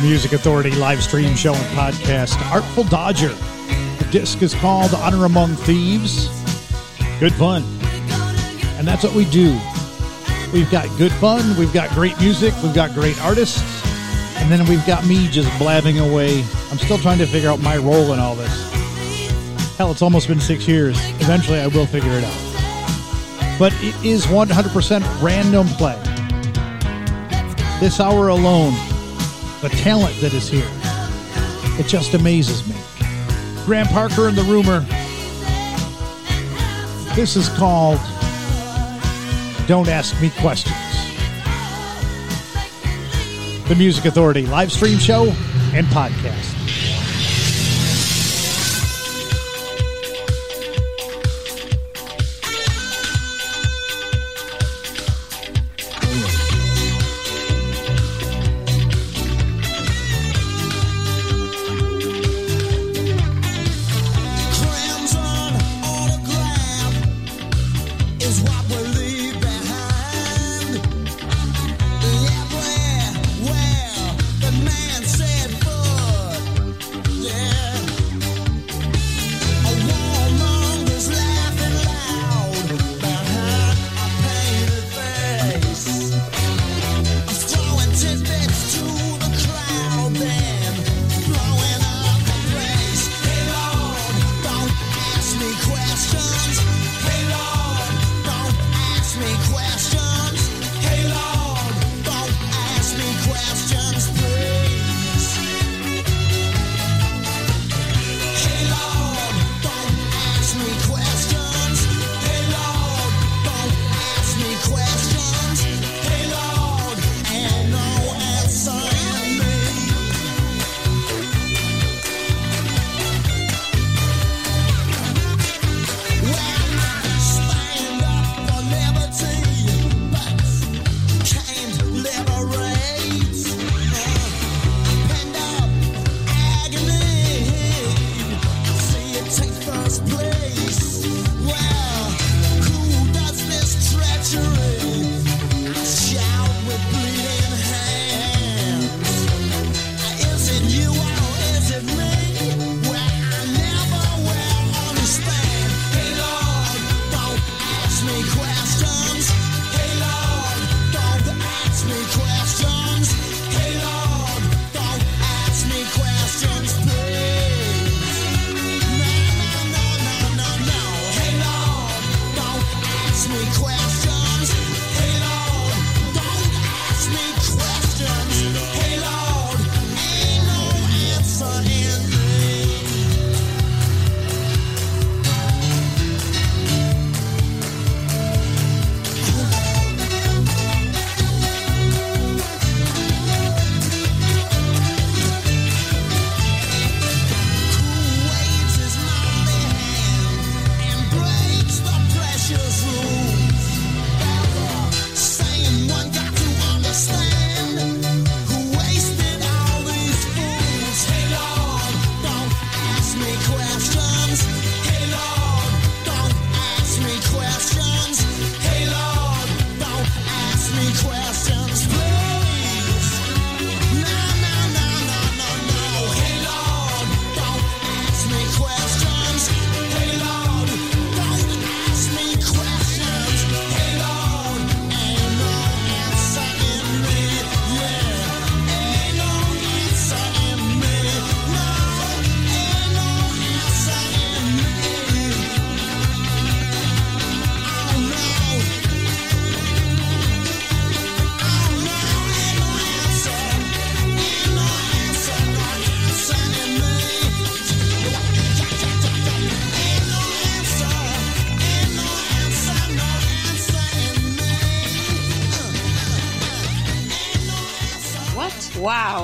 Music Authority live stream show and podcast. Artful Dodger. The disc is called Honor Among Thieves. Good fun. And that's what we do. We've got good fun, we've got great music, we've got great artists, and then we've got me just blabbing away. I'm still trying to figure out my role in all this. Hell, it's almost been six years. Eventually, I will figure it out. But it is 100% random play. This hour alone, the talent that is here. It just amazes me. Graham Parker and the Rumor. This is called Don't Ask Me Questions. The Music Authority live stream show and podcast.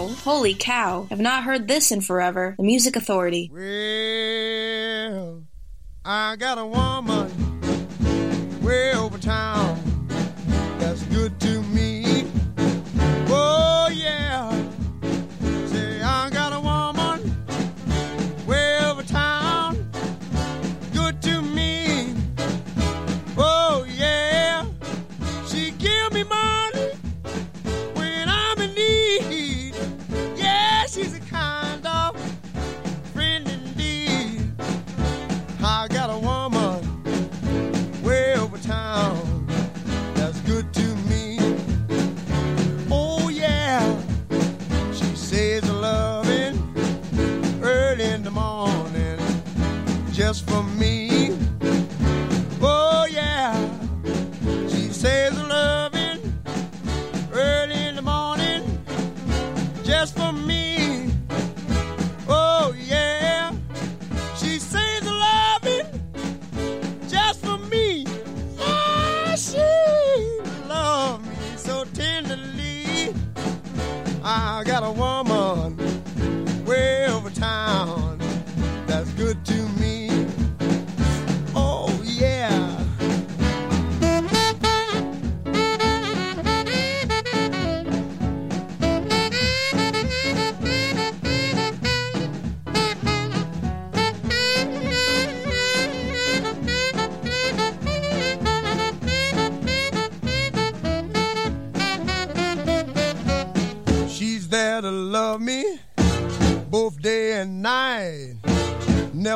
Wow, holy cow. Have not heard this in forever. The Music Authority. Well, I got a woman way over town.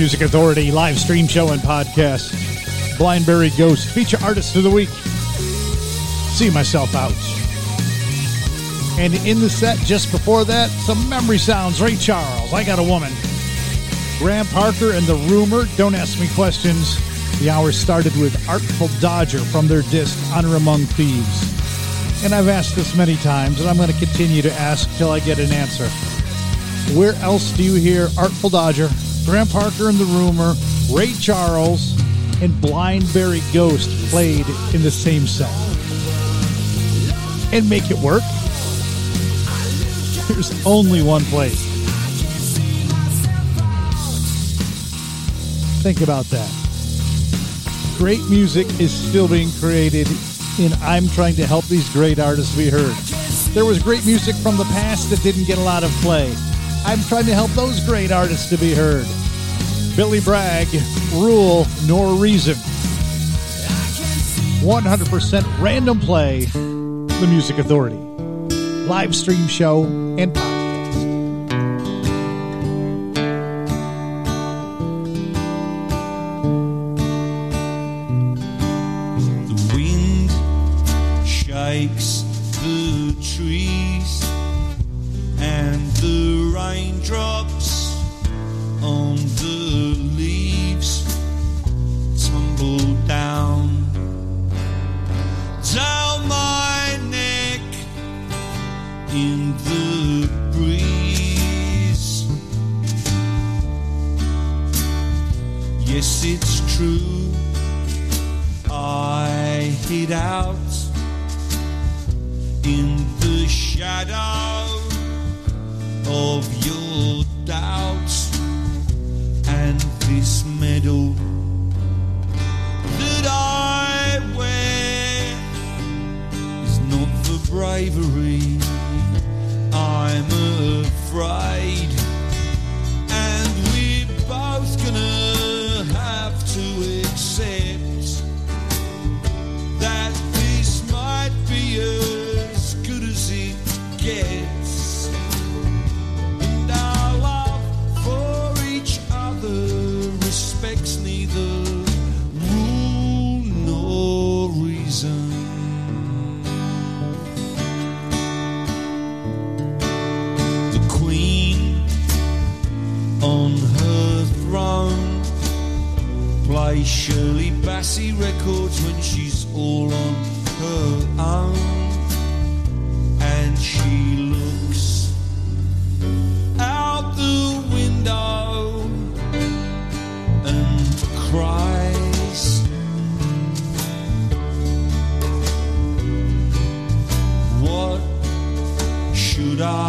Music Authority live stream show and podcast. Blindberry Ghost, feature artist of the week. See myself out. And in the set just before that, some memory sounds. Ray Charles, I Got a Woman. Graham Parker and The Rumor, Don't Ask Me Questions. The hour started with Artful Dodger from their disc Honor Among Thieves. And I've asked this many times, and I'm going to continue to ask till I get an answer. Where else do you hear Artful Dodger, Graham Parker and The Rumor, Ray Charles, and Blindberry Ghost played in the same set? And make it work? There's only one place. Think about that. Great music is still being created, and I'm trying to help these great artists be heard. There was great music from the past that didn't get a lot of play. I'm trying to help those great artists to be heard. Billy Bragg, Rule Nor Reason. 100% random play, The Music Authority. Live stream show and podcast.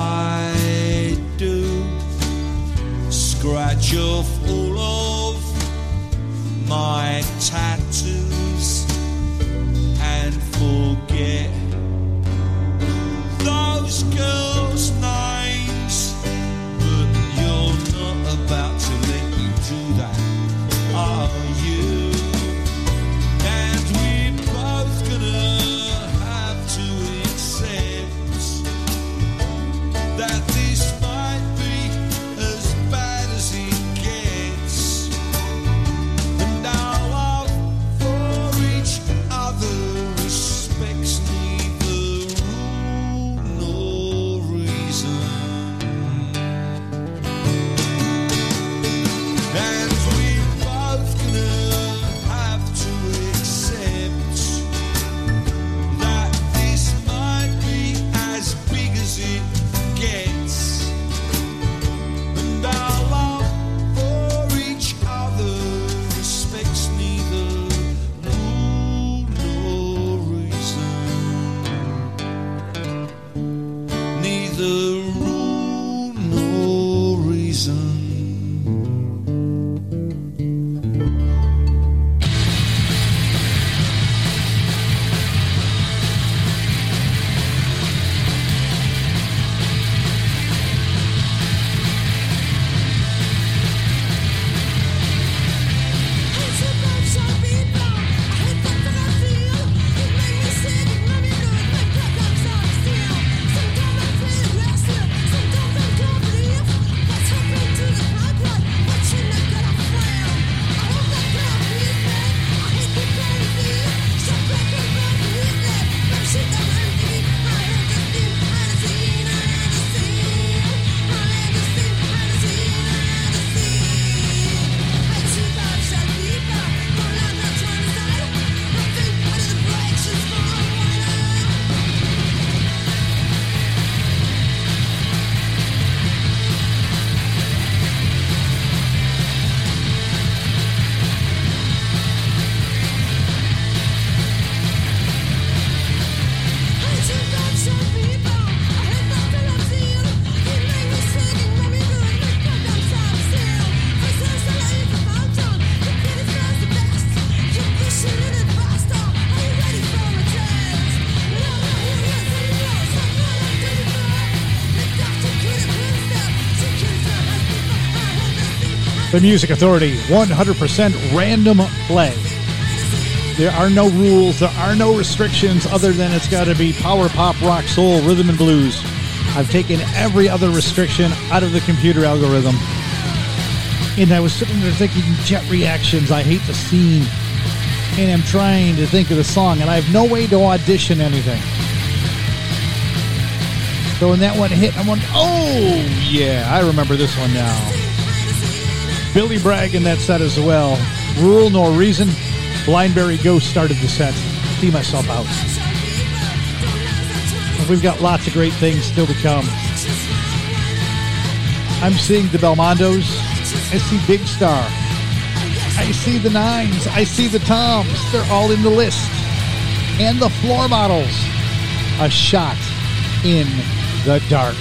I do? Scratch off all of my tattoos and forget those girls The Music Authority, 100% random play. There are no rules, there are no restrictions other than it's got to be power pop, rock, soul, rhythm, and blues. I've taken every other restriction out of the computer algorithm. And I was sitting there thinking, jet reactions, I hate the scene. And I'm trying to think of the song, and I have no way to audition anything. So when that one hit, I'm like, oh, yeah, I remember this one now. Billy Bragg in that set as well. Rule nor reason. Blindberry Ghost started the set. See myself out. We've got lots of great things still to come. I'm seeing the Belmondos. I see Big Star. I see the Nines. I see the Toms. They're all in the list. And the floor models. A shot in the dark.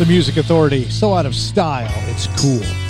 The Music Authority. So out of style, it's cool.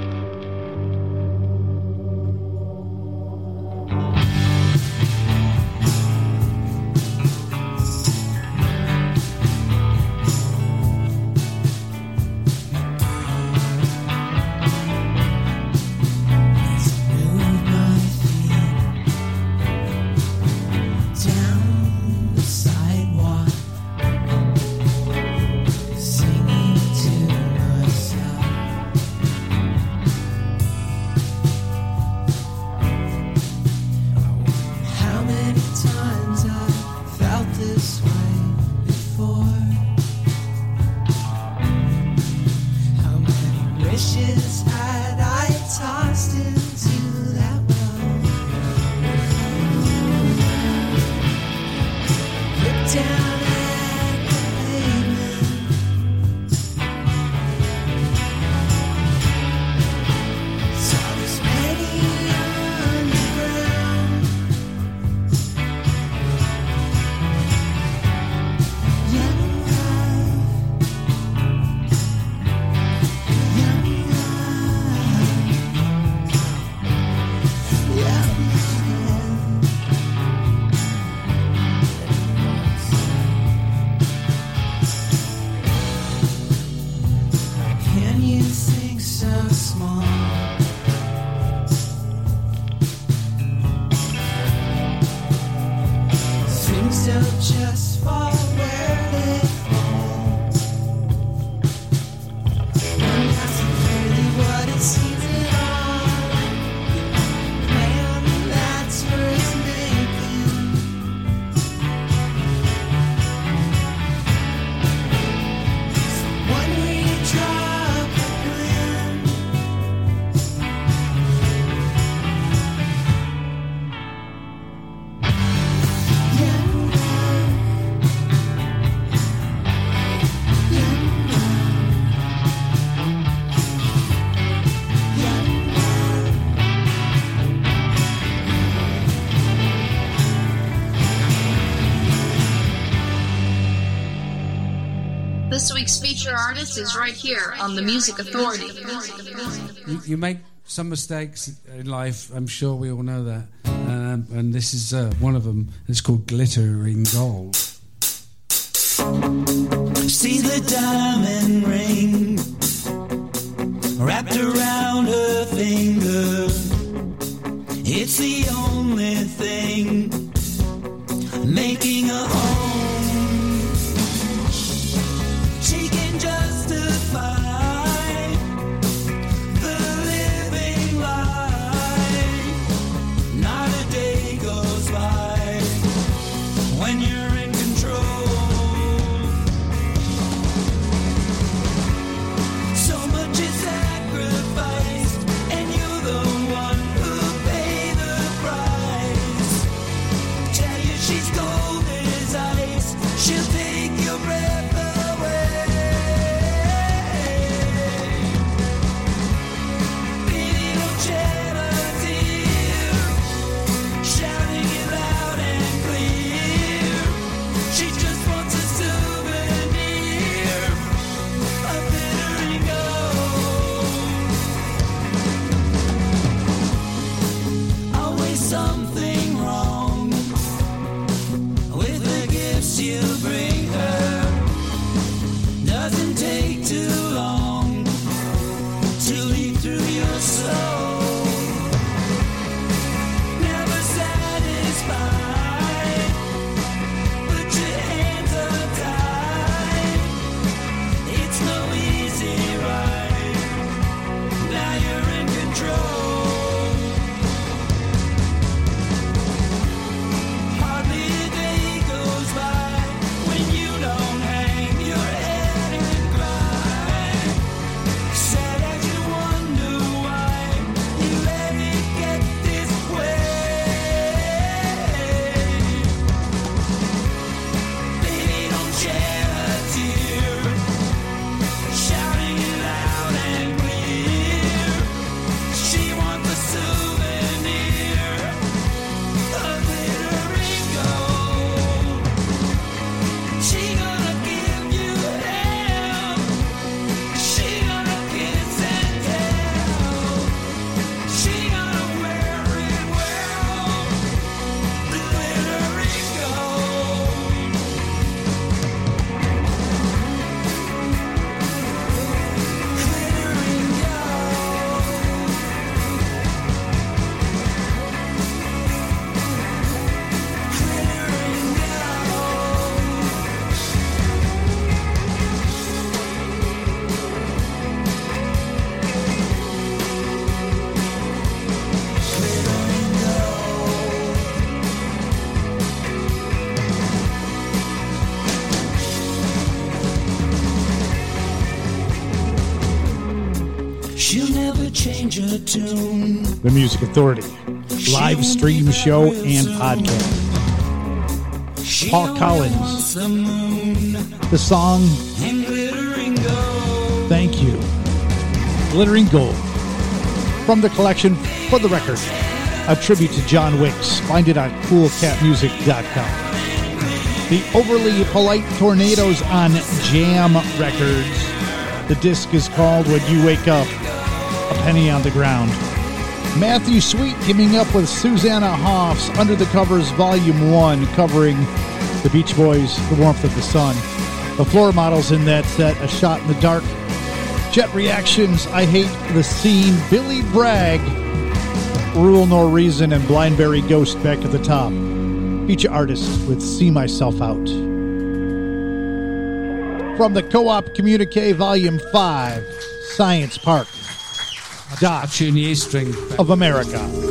Feature artist is right here on the Music Authority. You, you make some mistakes in life. I'm sure we all know that. Um, and this is uh, one of them. It's called Glittering Gold. Authority, live stream show, and podcast. Paul Collins, the song Thank You, Glittering Gold, from the collection For the Record, a tribute to John Wicks. Find it on koolkatmusik.com. The Overly Polite Tornadoes on Jam Records. The disc is called When You Wake Up, A Penny on the Ground. Matthew Sweet giving up with Susanna Hoffs Under the Covers Volume 1, covering the Beach Boys, The Warmth of the Sun. The floor models in that set, A Shot in the Dark, Jet Reactions, I Hate the Scene, Billy Bragg, Rule Nor Reason, and Blindberry Ghost back at the top. Feature artist with See Myself Out. From the Co op Communique Volume 5, Science Park. Dutch in the eastern of America.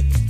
it.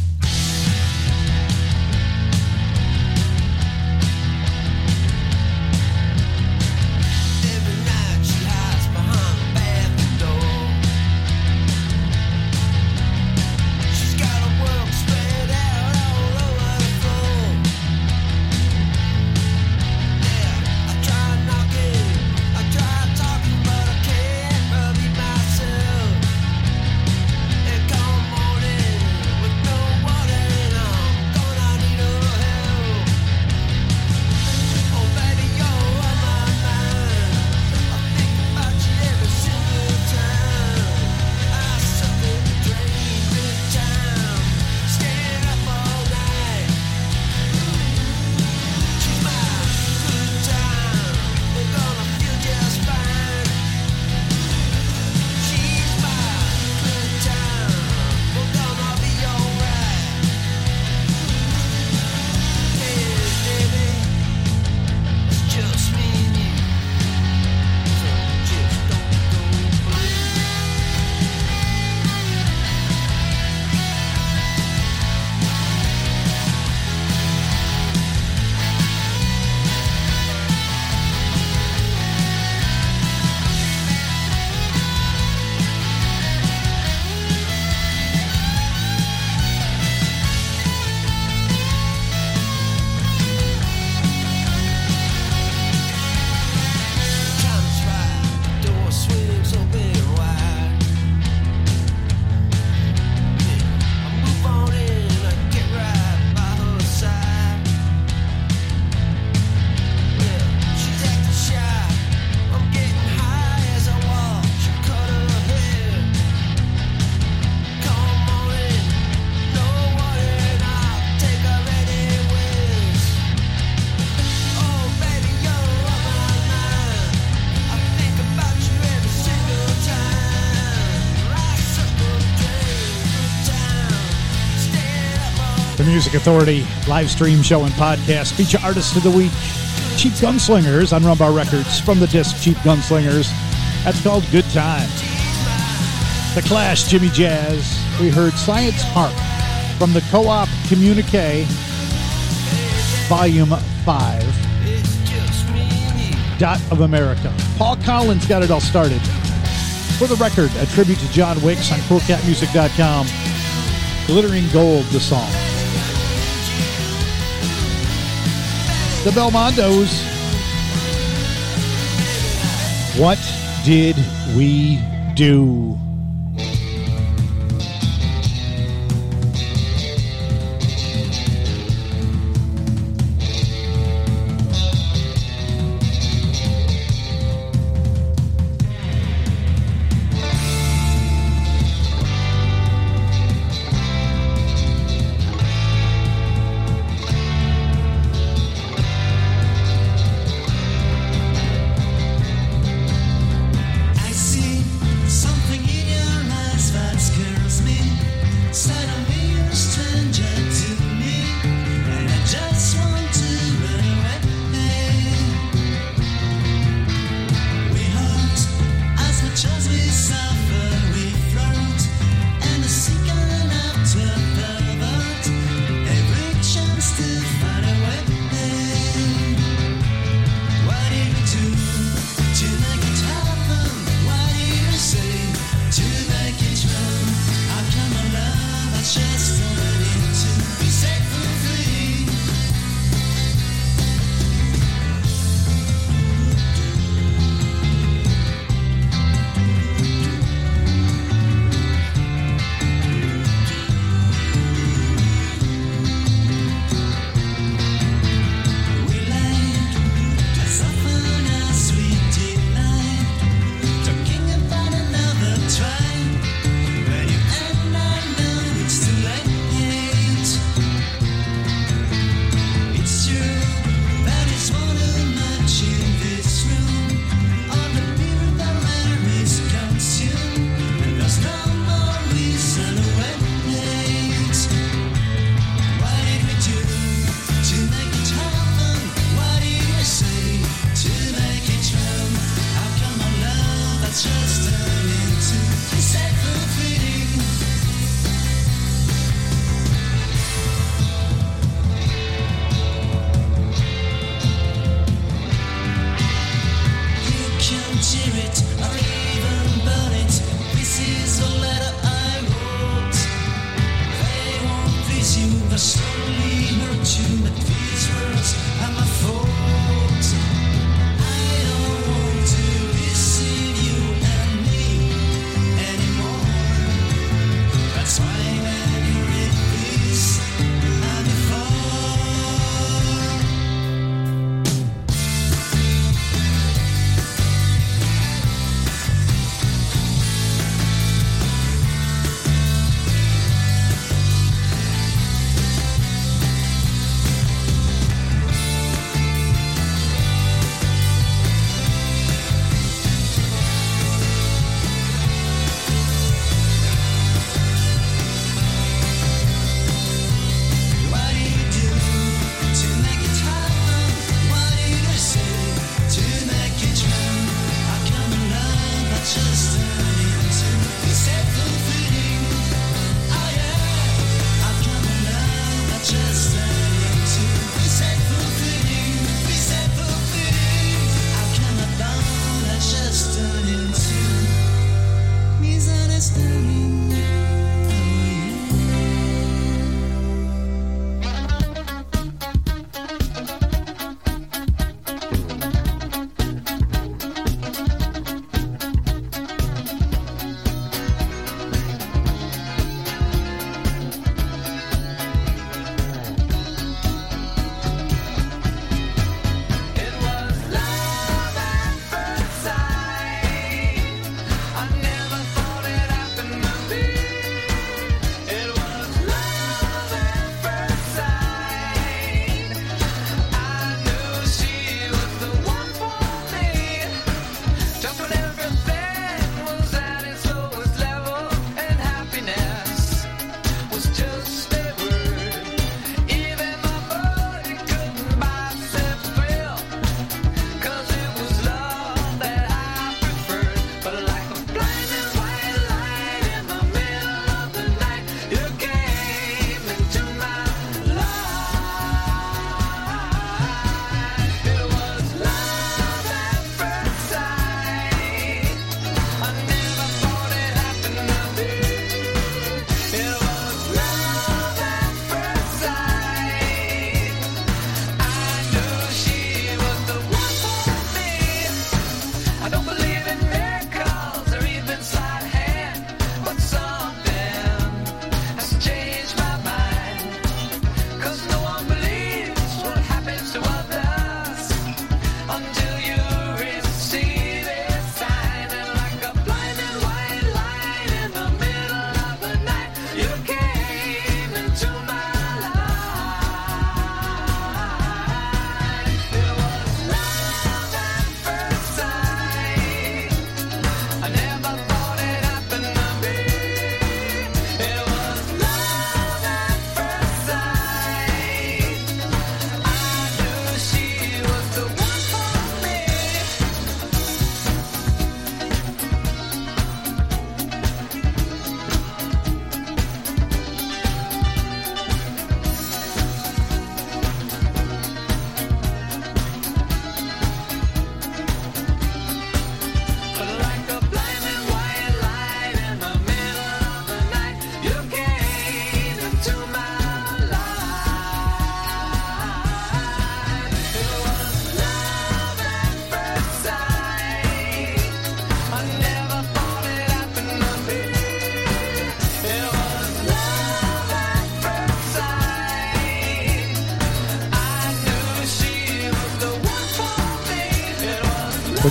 Music Authority live stream show and podcast. Feature artist of the week, Cheap Gunslingers on Rumbar Records from the disc Cheap Gunslingers. That's called Good Time. The Clash, Jimmy Jazz. We heard Science Park from the Co op Communique, Volume 5, Dot of America. Paul Collins got it all started. For the record, a tribute to John Wicks on KoolKatMusik.com. Glittering Gold, the song. the Belmondos. What did we do?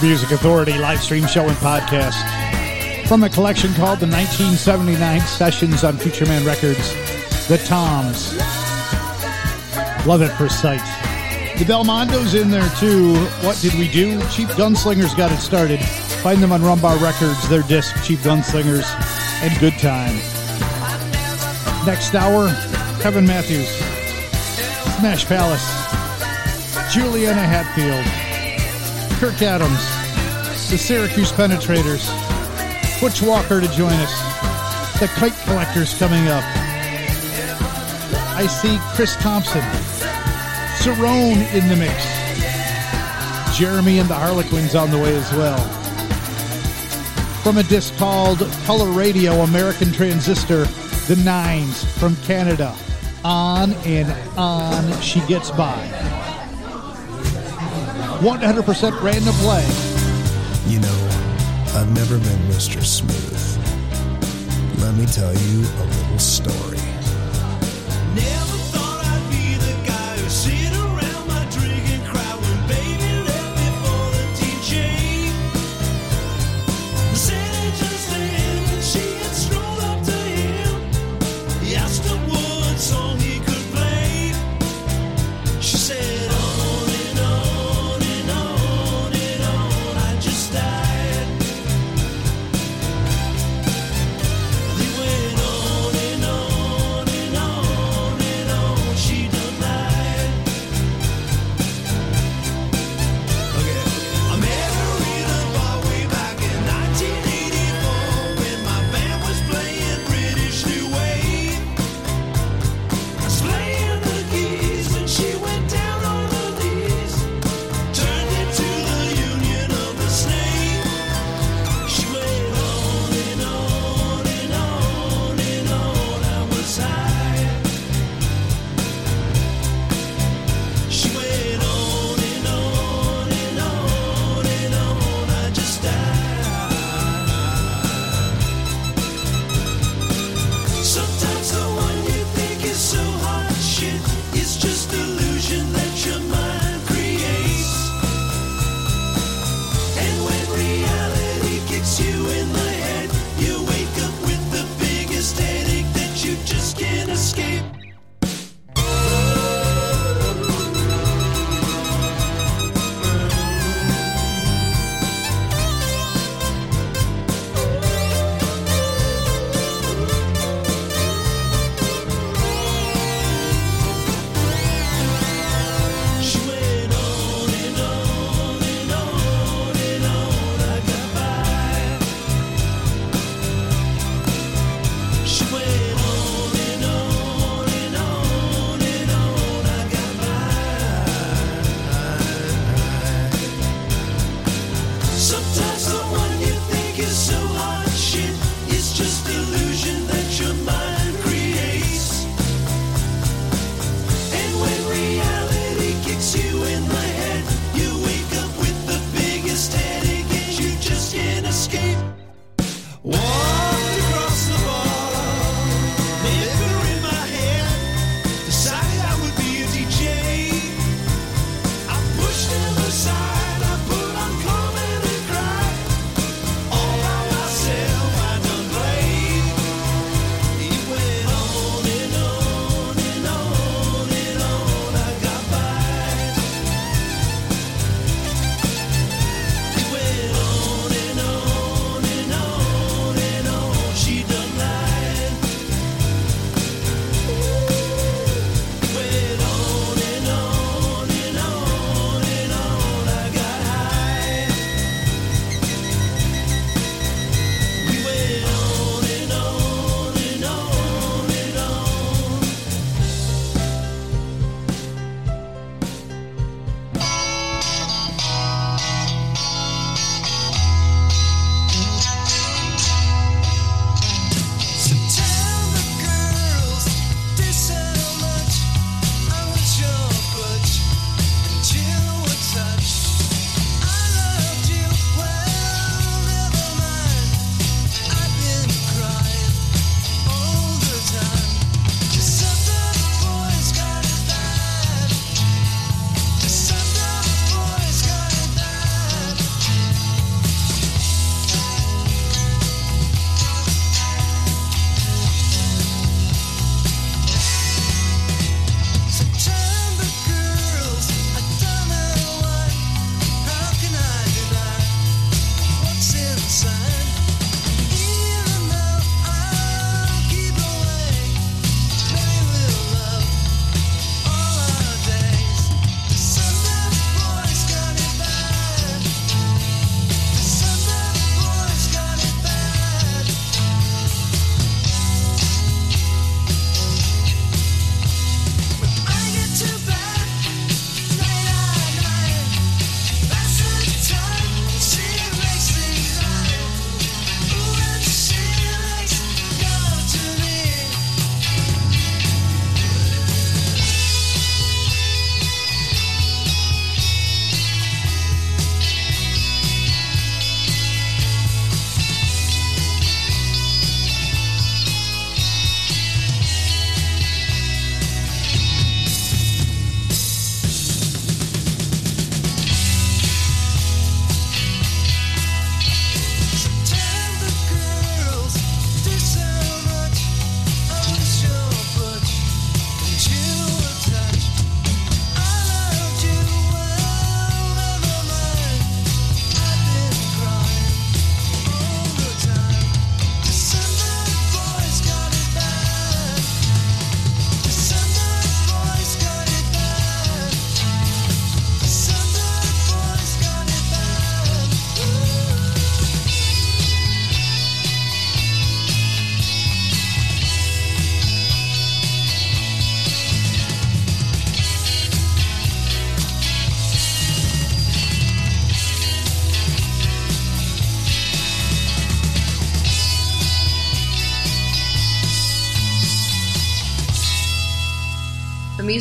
The Music Authority live stream show and podcast from a collection called the 1979 Sessions on Future Man Records, The Toms. Love it for sight. The Belmondo's in there too. What did we do? Cheap Gunslingers got it started. Find them on Rumbar Records, their disc, Cheap Gunslingers, and Good Time. Next hour, Kevin Matthews, Smash Palace, Juliana Hatfield, Kirk Adams, the Syracuse Penetrators, Butch Walker to join us, the Kite Collectors coming up. I see Chris Thompson, Cerrone in the mix, Jeremy and the Harlequins on the way as well. From a disc called Color Radio American Transistor, the Nines from Canada. On and on she gets by. 100% random play. You know, I've never been Mr. Smooth. Let me tell you a little story. Never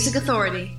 Music Authority.